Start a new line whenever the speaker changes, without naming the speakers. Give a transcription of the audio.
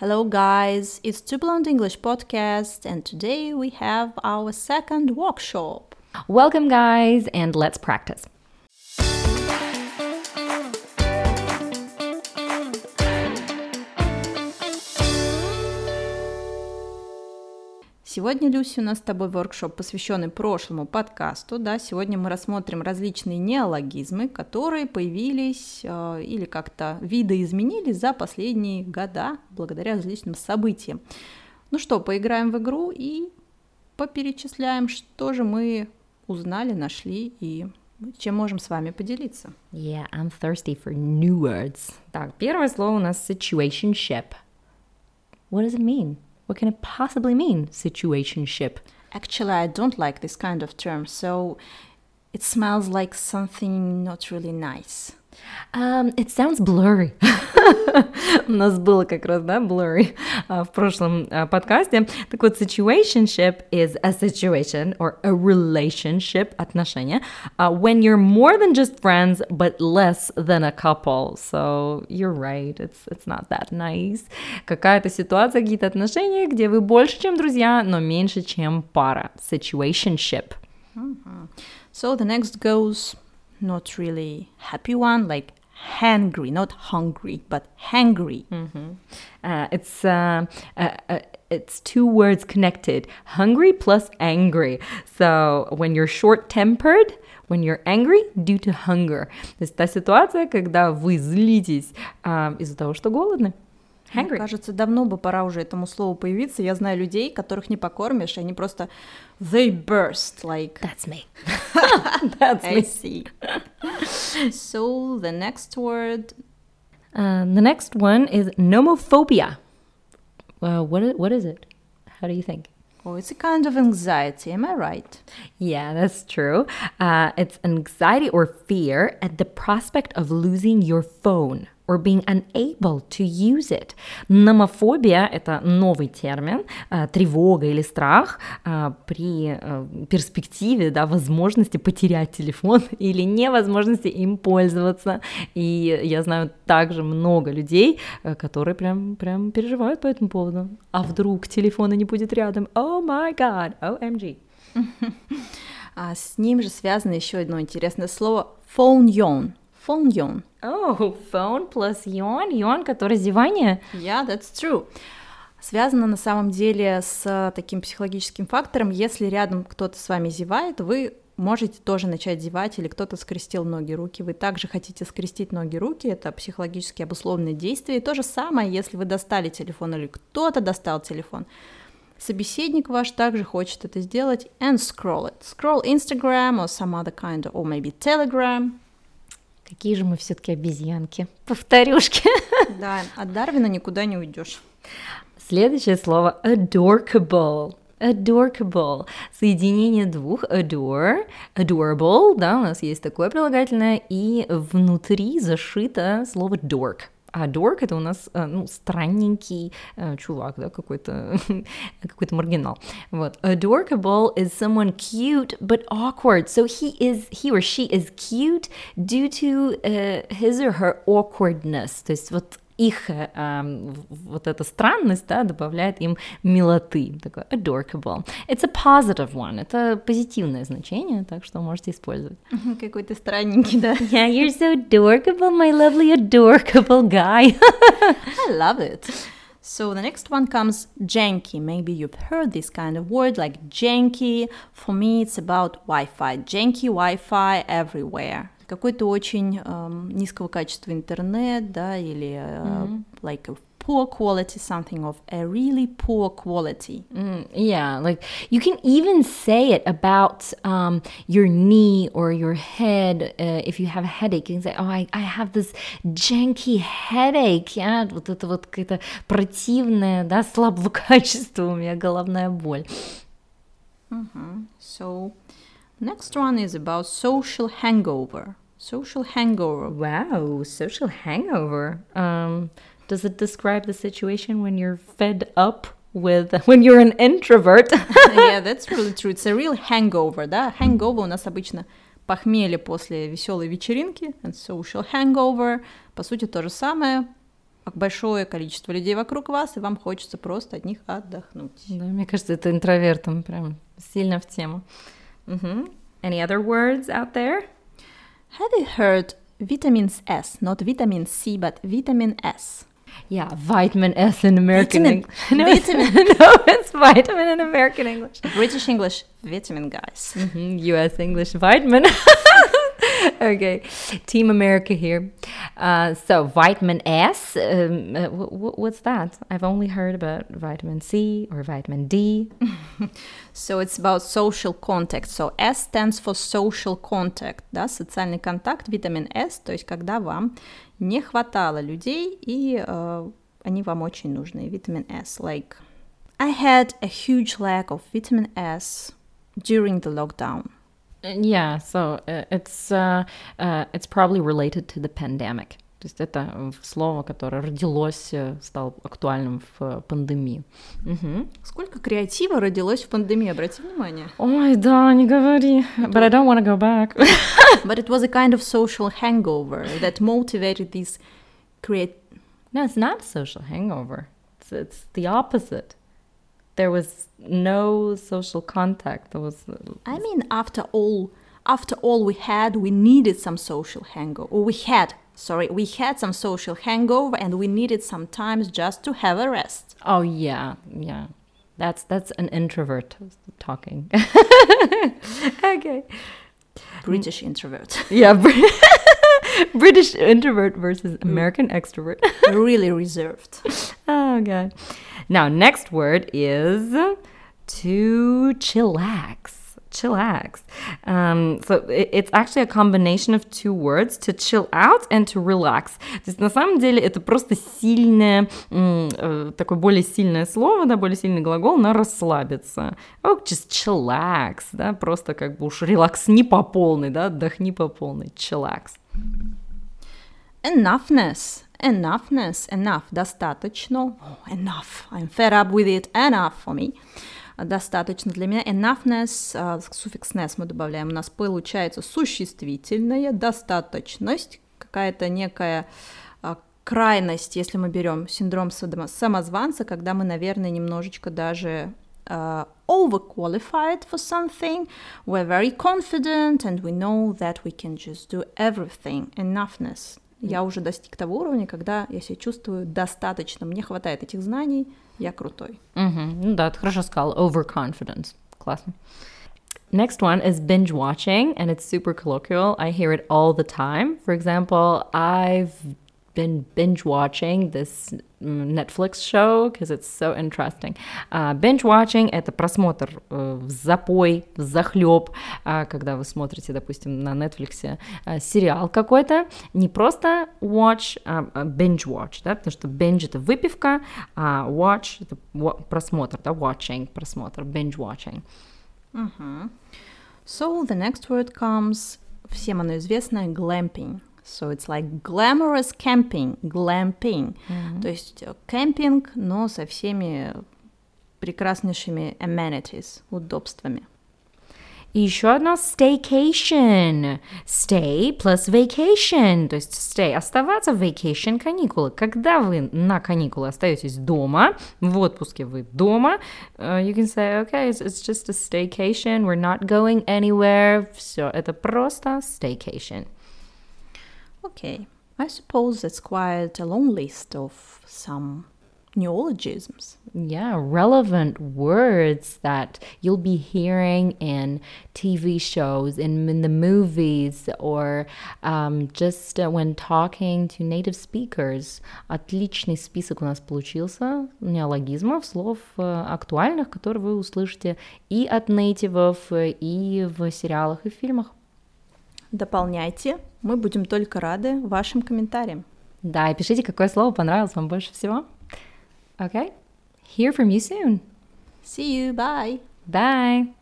Hello, guys, it's Two Blonde English Podcast, and today we have our second workshop.
Welcome, guys, and let's practice.
Сегодня, Люси, у нас с тобой воркшоп, посвященный прошлому подкасту. Да? Сегодня мы рассмотрим различные неологизмы, которые появились э, или как-то видоизменились за последние года благодаря различным событиям. Ну что, поиграем в игру и поперечисляем, что же мы узнали, нашли и чем можем с вами поделиться.
Yeah, I'm thirsty for new words. Так, первое слово у нас situationship. What does it mean? What can it possibly mean, situationship?
Actually, I don't like this kind of term, so it smells like something not really nice.
Um, it sounds blurry. У нас было как раз, да, blurry uh, в прошлом uh, подкасте. Так вот, situationship is a situation or a relationship, отношения, uh, when you're more than just friends, but less than a couple. So you're right, it's, it's not that nice. Какая-то ситуация, какие-то отношения, где вы больше, чем друзья, но меньше, чем пара. Situationship.
Mm-hmm. So the next goes not really happy one, like hangry, not hungry, but hangry.
Mm-hmm. Uh, it's uh, uh, uh, it's two words connected: hungry plus angry. So when you're short-tempered. When you're angry due to hunger. То есть та ситуация, когда вы злитесь uh, из-за того, что голодны.
Hangry. Мне кажется, давно бы пора уже этому слову появиться. Я знаю людей, которых не покормишь, и они просто they burst like.
That's me.
That's I me. see. so the next word.
Uh, the next one is nomophobia. Uh, what is, what is it? How do you think?
Oh, it's a kind of anxiety. Am I right?
Yeah, that's true. Uh, it's anxiety or fear at the prospect of losing your phone Or being unable to use it. Номофобия – это новый термин, тревога или страх при перспективе, да, возможности потерять телефон или невозможности им пользоваться. И я знаю также много людей, которые прям, прям переживают по этому поводу. А вдруг телефона не будет рядом? О май гад, OMG.
А с ним же связано еще одно интересное слово yawn. Phone yawn.
Oh, phone plus yawn. Yawn, который зевание?
Yeah, that's true. Связано на самом деле с таким психологическим фактором. Если рядом кто-то с вами зевает, вы можете тоже начать зевать, или кто-то скрестил ноги, руки, вы также хотите скрестить ноги, руки, это психологически обусловленное действие. И то же самое, если вы достали телефон или кто-то достал телефон, собеседник ваш также хочет это сделать and scroll it. Scroll Instagram or some other kind of, or maybe Telegram.
Какие же мы все-таки обезьянки. Повторюшки.
Да, от Дарвина никуда не уйдешь.
Следующее слово adorable. Adorable. Соединение двух adore, adorable, да, у нас есть такое прилагательное, и внутри зашито слово dork. А dork это у нас ну, странненький э, чувак, да, какой-то какой-то маргинал. Вот. Adorable is someone cute but awkward. So he is he or she is cute due to uh, his or her awkwardness. То есть вот их э, вот эта странность, да, добавляет им милоты, такой adorable. It's a positive one, это позитивное значение, так что можете использовать.
Какой-то странненький, да?
Yeah, you're so adorable, my lovely adorable guy.
I love it. So the next one comes janky. Maybe you've heard this kind of word like janky. For me, it's about Wi-Fi. Janky Wi-Fi everywhere какой-то очень um, низкого качества интернет, да, или uh, mm-hmm. like poor quality, something of a really poor quality.
Mm, yeah, like you can even say it about um, your knee or your head. Uh, if you have a headache, you can say, "Oh, I, I have this janky headache." Yeah, вот это вот какая-то противная, да, слабого качества у меня головная боль.
Mm-hmm. So Next one is about social hangover. Social hangover.
Wow, social hangover. Um, does it describe the situation when you're fed up with when you're an introvert?
yeah, that's really true. It's a real hangover, да? Hangover у нас обычно похмелье после веселой вечеринки, and social hangover. По сути, то же самое. большое количество людей вокруг вас, и вам хочется просто от них отдохнуть.
Да, мне кажется, это интровертом прям сильно в тему. Mm-hmm. Any other words out there?
Have you heard vitamins S? Not vitamin C, but vitamin S.
Yeah, vitamin S in American English. No,
vitamin.
no, it's vitamin in American English.
British English, vitamin, guys.
Mm-hmm. US English, vitamin. okay, Team America here. Uh, so vitamin S, um, uh, wh- wh- what's that? I've only heard about vitamin C or vitamin D.
So it's about social contact. So S stands for social contact, да, социальный контакт, витамин S, то есть когда вам не хватало людей, и э, они вам очень нужны, витамин S. Like, I had a huge lack of vitamin S during the lockdown.
Uh, Yeah, so uh, it's uh, uh, it's probably related to the pandemic. То есть это э, слово, которое родилось, э, стало актуальным в э, пандемию. Мгм.
Сколько креатива родилось в пандемии, обрати внимание.
Ой, да, не говори. But I don't want to go back.
But it was a kind of social hangover that motivated these create
no, it's not a social hangover. It's, it's the opposite. There was no social contact. There was.
Uh, I mean, after all, after all we had, we needed some social hangover. Or we had, sorry, we had some social hangover, and we needed sometimes just to have a rest.
Oh yeah, yeah. That's that's an introvert talking. okay.
British introvert,
Yeah, Br- British introvert versus American extrovert.
really reserved.
Uh, oh. Now, next word is to chillax. Chillax. Um, so it- it's actually a combination of two words: to chill out and to relax. То есть на самом деле это просто сильное, э, такое более сильное слово, да, более сильный глагол на расслабиться. Oh, just chillax, да, просто как бы уж релаксни по полной, да, отдохни по полной. Chillax.
Enoughness, enoughness, enough, достаточно. Oh, enough, I'm fed up with it, enough for me. Достаточно для меня. Enoughness, а, суффикс ness мы добавляем. У нас получается существительное, достаточность, какая-то некая а, крайность, если мы берем синдром самозванца, когда мы, наверное, немножечко даже uh, overqualified for something. We're very confident and we know that we can just do everything. Enoughness. Я уже достиг того уровня, когда я себя чувствую достаточно, мне хватает этих знаний, я крутой.
Ну да, ты хорошо сказал. Overconfidence. Классно. Next one is binge watching, and it's super colloquial. I hear it all the time. For example, I've been binge watching this mm, Netflix show because it's so interesting. Uh, binge watching это просмотр э, в запой, в захлеб, а, когда вы смотрите, допустим, на Netflix э, сериал какой-то, не просто watch, а а binge watch, да, потому что binge это выпивка, а watch это просмотр, да, watching, просмотр, binge watching.
So the next word comes, всем оно известное, glamping. So it's like glamorous camping, glamping. То есть э, кемпинг, но со всеми прекраснейшими amenities, удобствами.
И еще одно staycation. Stay plus vacation. То есть stay, оставаться, vacation, каникулы. Когда вы на каникулы остаетесь дома, в отпуске вы дома, uh, you can say, okay, it's, it's just a staycation, we're not going anywhere. Все, это просто staycation.
Okay, I suppose that's quite a long list of some neologisms.
Yeah, relevant words that you'll be hearing in TV shows, in, in the movies, or um, just uh, when talking to native speakers. Отличный список у нас получился неологизмов, слов э, актуальных, которые вы услышите и от нейтивов, э, и в сериалах и фильмах.
Дополняйте, мы будем только рады вашим комментариям.
Да, и пишите, какое слово понравилось вам больше всего. Okay? Hear from you soon.
See you, bye!
Bye!